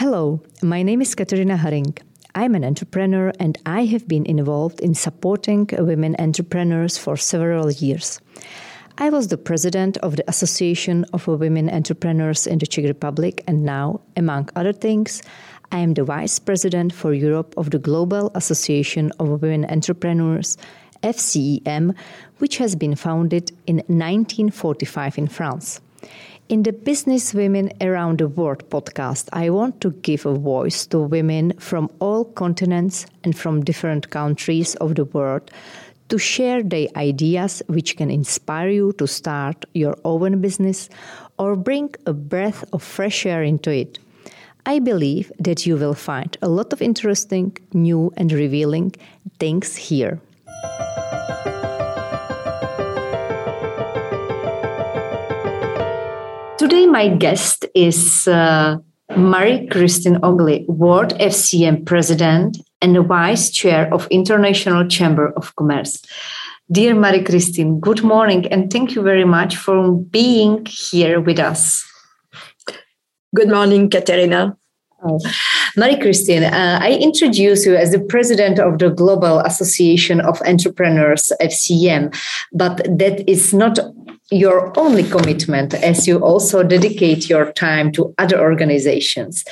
Hello, my name is Katerina Haring. I'm an entrepreneur and I have been involved in supporting women entrepreneurs for several years. I was the president of the Association of Women Entrepreneurs in the Czech Republic, and now, among other things, I am the vice president for Europe of the Global Association of Women Entrepreneurs, FCEM, which has been founded in 1945 in France. In the Business Women Around the World podcast, I want to give a voice to women from all continents and from different countries of the world to share their ideas which can inspire you to start your own business or bring a breath of fresh air into it. I believe that you will find a lot of interesting, new, and revealing things here. Today, my guest is uh, Marie-Christine Oghly, World FCEM President and Vice Chair of International Chamber of Commerce. Dear Marie-Christine, good morning and thank you very much for being here with us. Good morning, Katerina. Oh. Marie-Christine, uh, I introduce you as the president of the Global Association of Entrepreneurs, FCEM, but that is not your only commitment as you also dedicate your time to other organizations.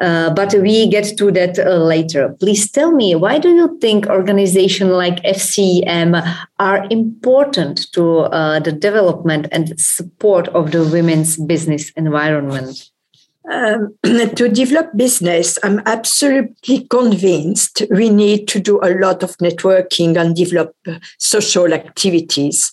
Uh, but we get to that uh, later. Please tell me, why do you think organizations like FCEM are important to uh, the development and support of the women's business environment? Um, to develop business, I'm absolutely convinced we need to do a lot of networking and develop social activities.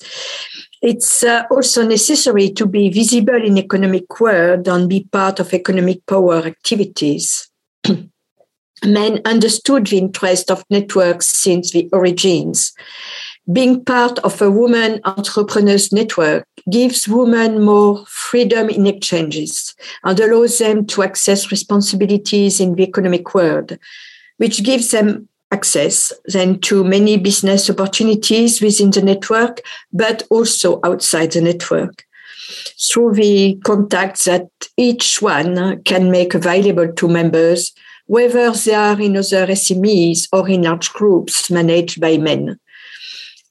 It's uh, also necessary to be visible in economic world and be part of economic power activities. Men understood the interest of networks since the origins. Being part of a woman entrepreneurs network gives women more freedom in exchanges and allows them to access responsibilities in the economic world, which gives them access then to many business opportunities within the network, but also outside the network through the contacts that each one can make available to members, whether they are in other SMEs or in large groups managed by men.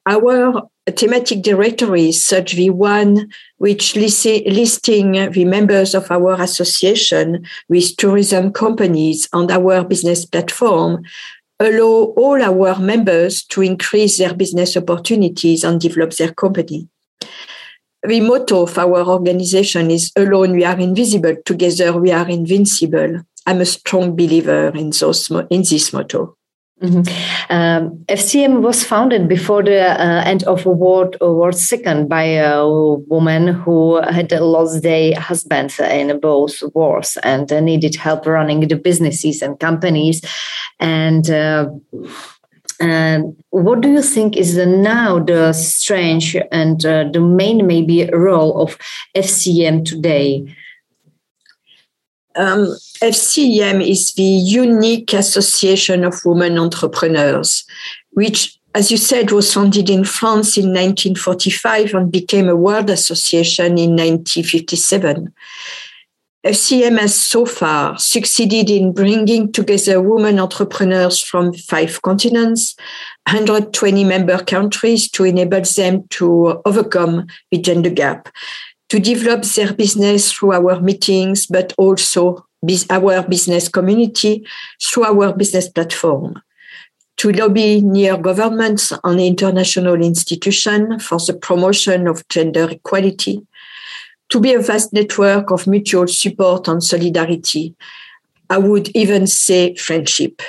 Our thematic directories, such the one which listing the members of our association with tourism companies on our business platform, allow all our members to increase their business opportunities and develop their company. The motto of our organization is Alone we are invisible, together we are invincible. I'm a strong believer in, those, in this motto. Mm-hmm. Um, FCEM was founded before the uh, end of World War II by a woman who had lost their husband in both wars and needed help running the businesses and companies. And uh, what do you think is now the strange and uh, the main maybe role of FCEM today? Um, FCEM is the unique association of women entrepreneurs, which, as you said, was founded in France in 1945 and became a world association in 1957. FCEM has so far succeeded in bringing together women entrepreneurs from five continents, 120 member countries to enable them to overcome the gender gap to develop their business through our meetings, but also our business community through our business platform, to lobby near governments and international institutions for the promotion of gender equality, to be a vast network of mutual support and solidarity. I would even say friendship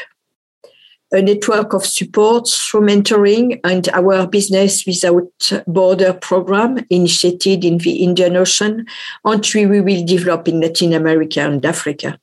a network of support through mentoring and our Business Without Border program initiated in the Indian Ocean, and we will develop in Latin America and Africa.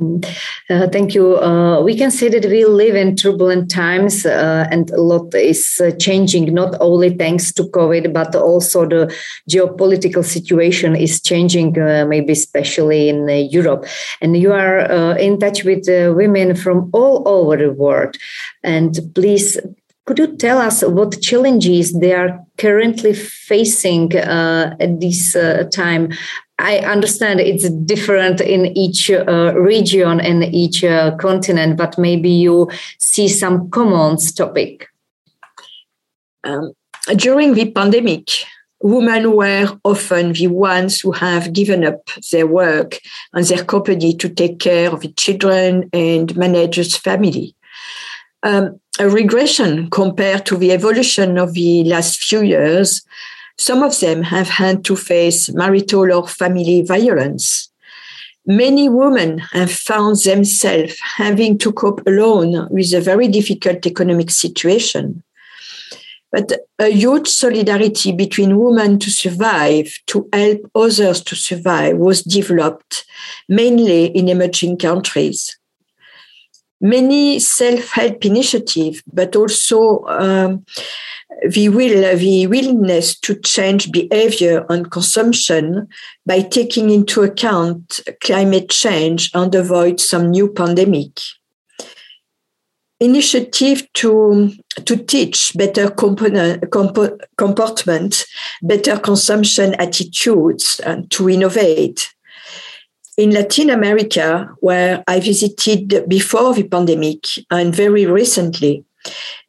Uh, thank you. Uh, we can say that we live in turbulent times uh, and a lot is uh, changing, not only thanks to COVID, but also the geopolitical situation is changing, uh, maybe especially in uh, Europe. And you are in touch with women from all over the world. And please could you tell us what challenges they are currently facing uh, at this uh, time I understand it's different in each uh, region and each uh, continent, but maybe you see some common topic. Um, during the pandemic, women were often the ones who have given up their work and their company to take care of the children and manage its family. Um, a regression compared to the evolution of the last few years some of them have had to face marital or family violence. Many women have found themselves having to cope alone with a very difficult economic situation. But a huge solidarity between women to survive, to help others to survive, was developed mainly in emerging countries. Many self help initiatives, but also um, the will, the willingness to change behavior and consumption by taking into account climate change and avoid some new pandemic. Initiative to, to teach better component, compo, comportment, better consumption attitudes, and to innovate. In Latin America, where I visited before the pandemic and very recently,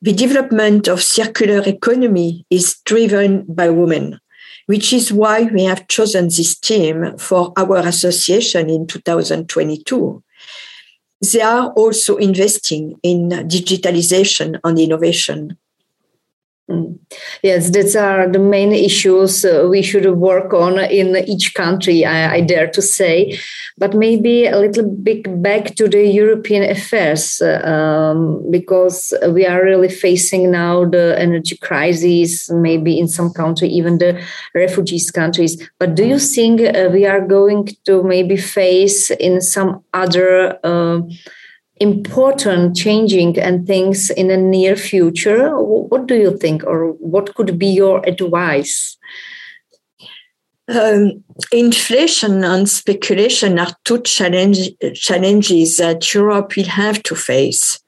the development of circular economy is driven by women, which is why we have chosen this theme for our association in 2022. They are also investing in digitalization and innovation. Mm. Yes, these are the main issues uh, we should work on in each country, I, I, dare to say. But maybe a little bit back to the European affairs, uh, um, because we are really facing now the energy crisis, maybe in some country, even the refugees countries. But do you think uh, we are going to maybe face in some other uh, important changing and things in the near future what do you think or what could be your advice um, inflation and speculation are two challenge, challenges that Europe will have to face,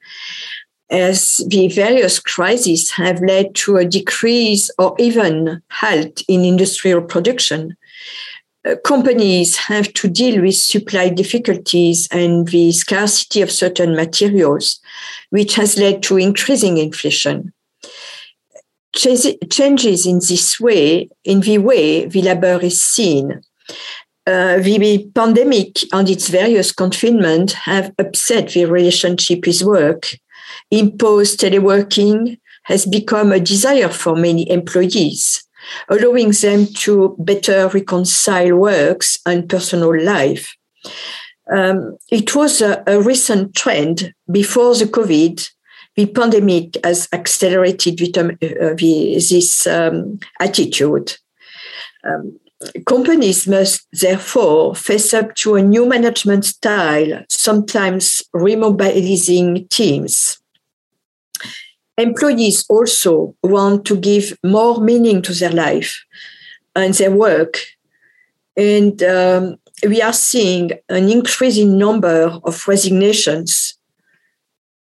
as the various crises have led to a decrease or even halt in industrial production. Uh, companies have to deal with supply difficulties and the scarcity of certain materials, which has led to increasing inflation. Changes in this way, in the way the labor is seen. Uh, the pandemic and its various confinement have upset the relationship with work. Imposed teleworking has become a desire for many employees allowing them to better reconcile works and personal life. Um, it was a, a, recent trend before the COVID. The pandemic has accelerated uh, this um, attitude. Um, companies must therefore face up to a new management style, sometimes remobilizing teams employees also want to give more meaning to their life and their work. And um, we are seeing an increasing number of resignations.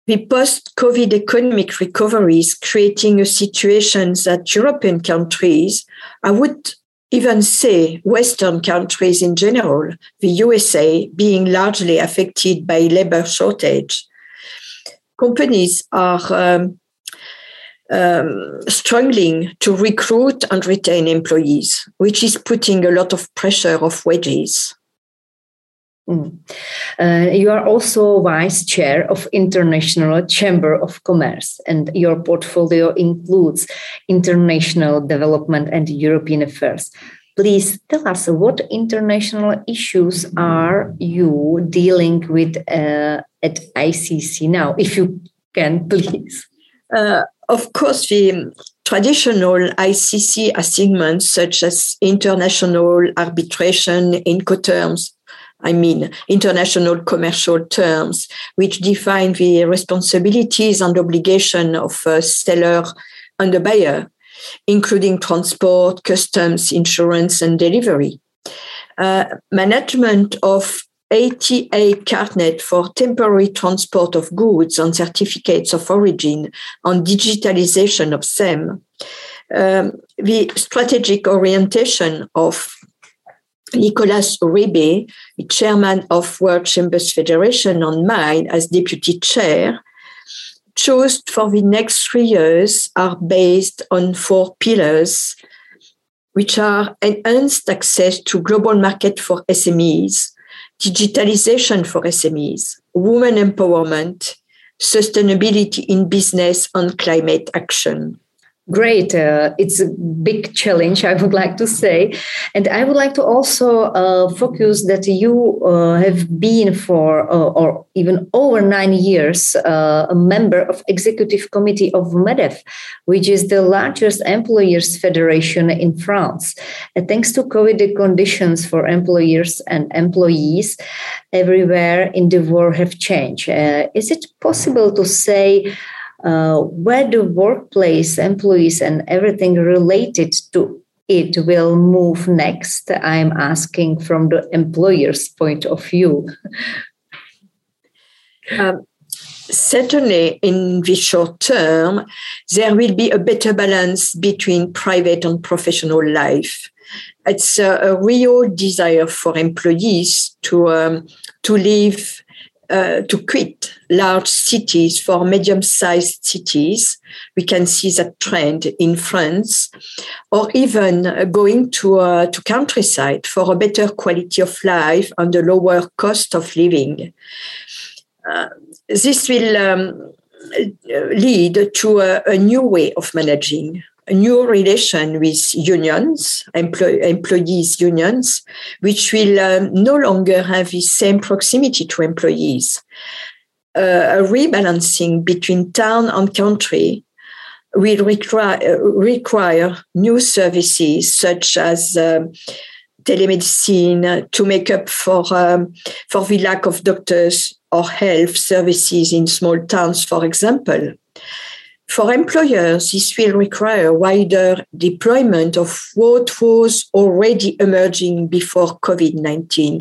The post COVID economic recovery is creating a situation that European countries, I would even say Western countries in general, the USA being largely affected by labor shortage. Companies are um, um, struggling to recruit and retain employees, which is putting a lot of pressure of wages. Mm. Uh, you are also vice chair of International Chamber of Commerce, and your portfolio includes international development and European affairs. Please tell us what international issues are you dealing with uh, at ICC now, if you can, please. Uh, of course, the traditional ICC assignments, such as international arbitration Incoterms, I mean, international commercial terms, which define the responsibilities and obligation of a seller and a buyer, including transport, customs, insurance, and delivery. Uh, management of ATA Carnet for temporary transport of goods and certificates of origin and digitalization of them. Um, the strategic orientation of Nicolas Uribe, chairman of World Chambers Federation, and mine as deputy chair, chose for the next three years are based on four pillars, which are enhanced access to global market for SMEs, digitalization for SMEs, women empowerment, sustainability in business, and climate action. Great. Uh, it's a big challenge, I would like to say. And I would like to also uh, focus that you uh, have been for, uh, or even over nine years, uh, a member of executive committee of MEDEF, which is the largest employers federation in France. And thanks to COVID, the conditions for employers and employees everywhere in the world have changed. Uh, is it possible to say uh, where the workplace employees and everything related to it will move next i'm asking from the employer's point of view. Um, certainly in the short term there will be a better balance between private and professional life. It's a, a real desire for employees to um, to live uh, to quit large cities for medium-sized cities. We can see that trend in France, or even going to uh, to countryside for a better quality of life and a lower cost of living. Uh, this will um, lead to a, a new way of managing new relation with unions, employ- employees' unions, which will um, no longer have the same proximity to employees. Uh, a rebalancing between town and country will require, uh, require new services such as um, telemedicine to make up for, um, for the lack of doctors or health services in small towns, for example. For employers, this will require wider deployment of what was already emerging before COVID 19,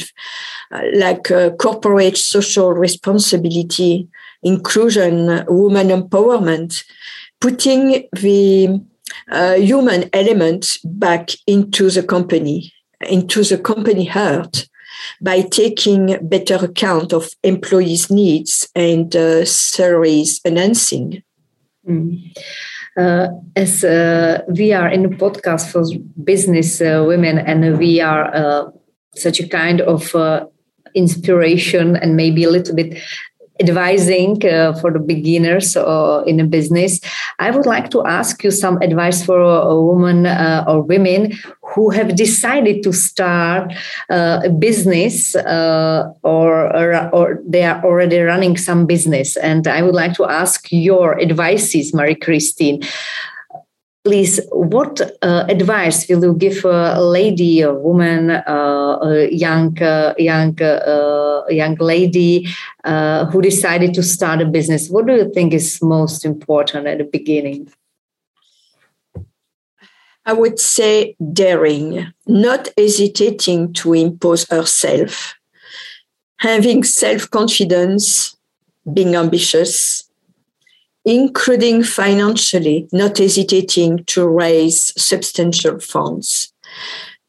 uh, like uh, corporate social responsibility, inclusion, women empowerment, putting the uh, human element back into the company, into the company heart by taking better account of employees' needs and uh, salaries enhancing. Mm. Uh, as uh, we are in a podcast for business uh, women, and we are uh, such a kind of uh, inspiration and maybe a little bit advising uh, for the beginners in a business, I would like to ask you some advice for a woman or women who have decided to start uh, a business uh, or, or, or they are already running some business. And I would like to ask your advices, Marie Christine please, what uh, advice will you give a lady, a woman, uh, a young, uh, young, uh, young lady who decided to start a business? What do you think is most important at the beginning? I would say daring, not hesitating to impose herself, having self confidence, being ambitious, including financially, not hesitating to raise substantial funds.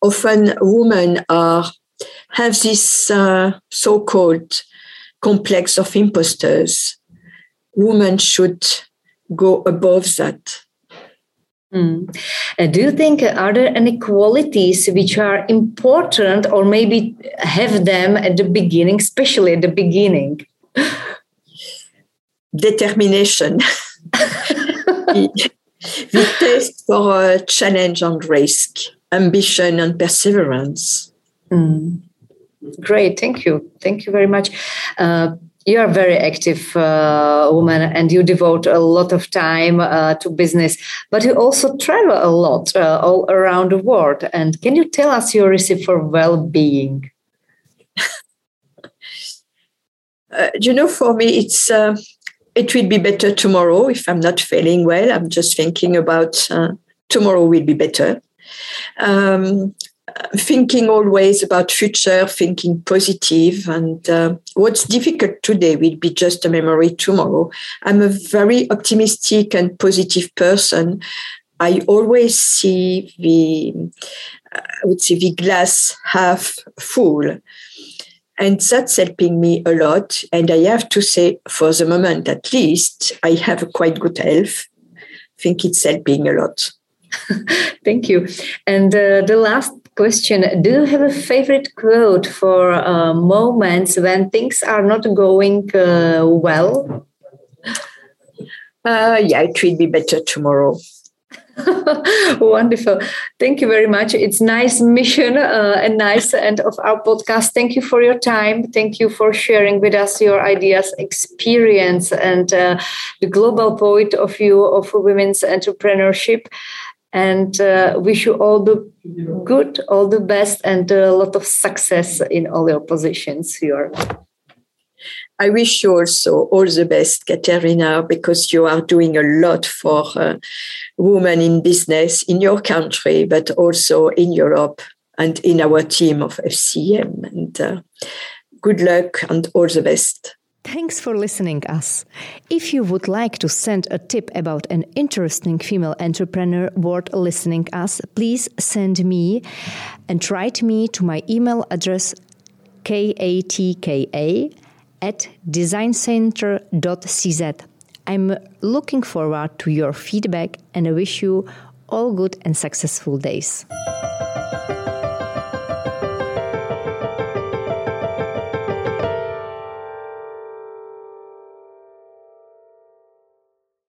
Often women are have this uh, so-called complex of imposters. Women should go above that. Mm. Uh, do you think uh, are there any qualities which are important, or maybe have them at the beginning, especially at the beginning? determination. the, taste for a challenge and risk, ambition and perseverance. Mm. Great, thank you. Thank you very much. You are a very active uh, woman and you devote a lot of time uh, to business, but you also travel a lot uh, all around the world. And can you tell us your recipe for well being? Uh, you know, for me, it's uh, it will be better tomorrow if I'm not feeling well. I'm just thinking about uh, tomorrow will be better. Um, thinking always about future, thinking positive, and uh, what's difficult today will be just a memory tomorrow. I'm a very optimistic and positive person. I always see the, I would say, the glass half full. And that's helping me a lot. And I have to say, for the moment at least, I have a quite good health. I think it's helping a lot. Thank you. And uh, the last question Do you have a favorite quote for uh, moments when things are not going uh, well? Uh, yeah, it will be better tomorrow. Wonderful. Thank you very much. It's nice mission uh, and nice end of our podcast. Thank you for your time. Thank you for sharing with us your ideas, experience, and uh, the global point of view of women's entrepreneurship. And uh, wish you all the good, all the best, and a lot of success in all your positions here. I wish you also all the best, Katerina, because you are doing a lot for uh, women in business in your country, but also in Europe and in our team of FCEM. And uh, good luck and all the best. Thanks for listening us. If you would like to send a tip about an interesting female entrepreneur worth listening us, please send me and write me to my email address katka at designcenter.cz. I'm looking forward to your feedback and I wish you all good and successful days.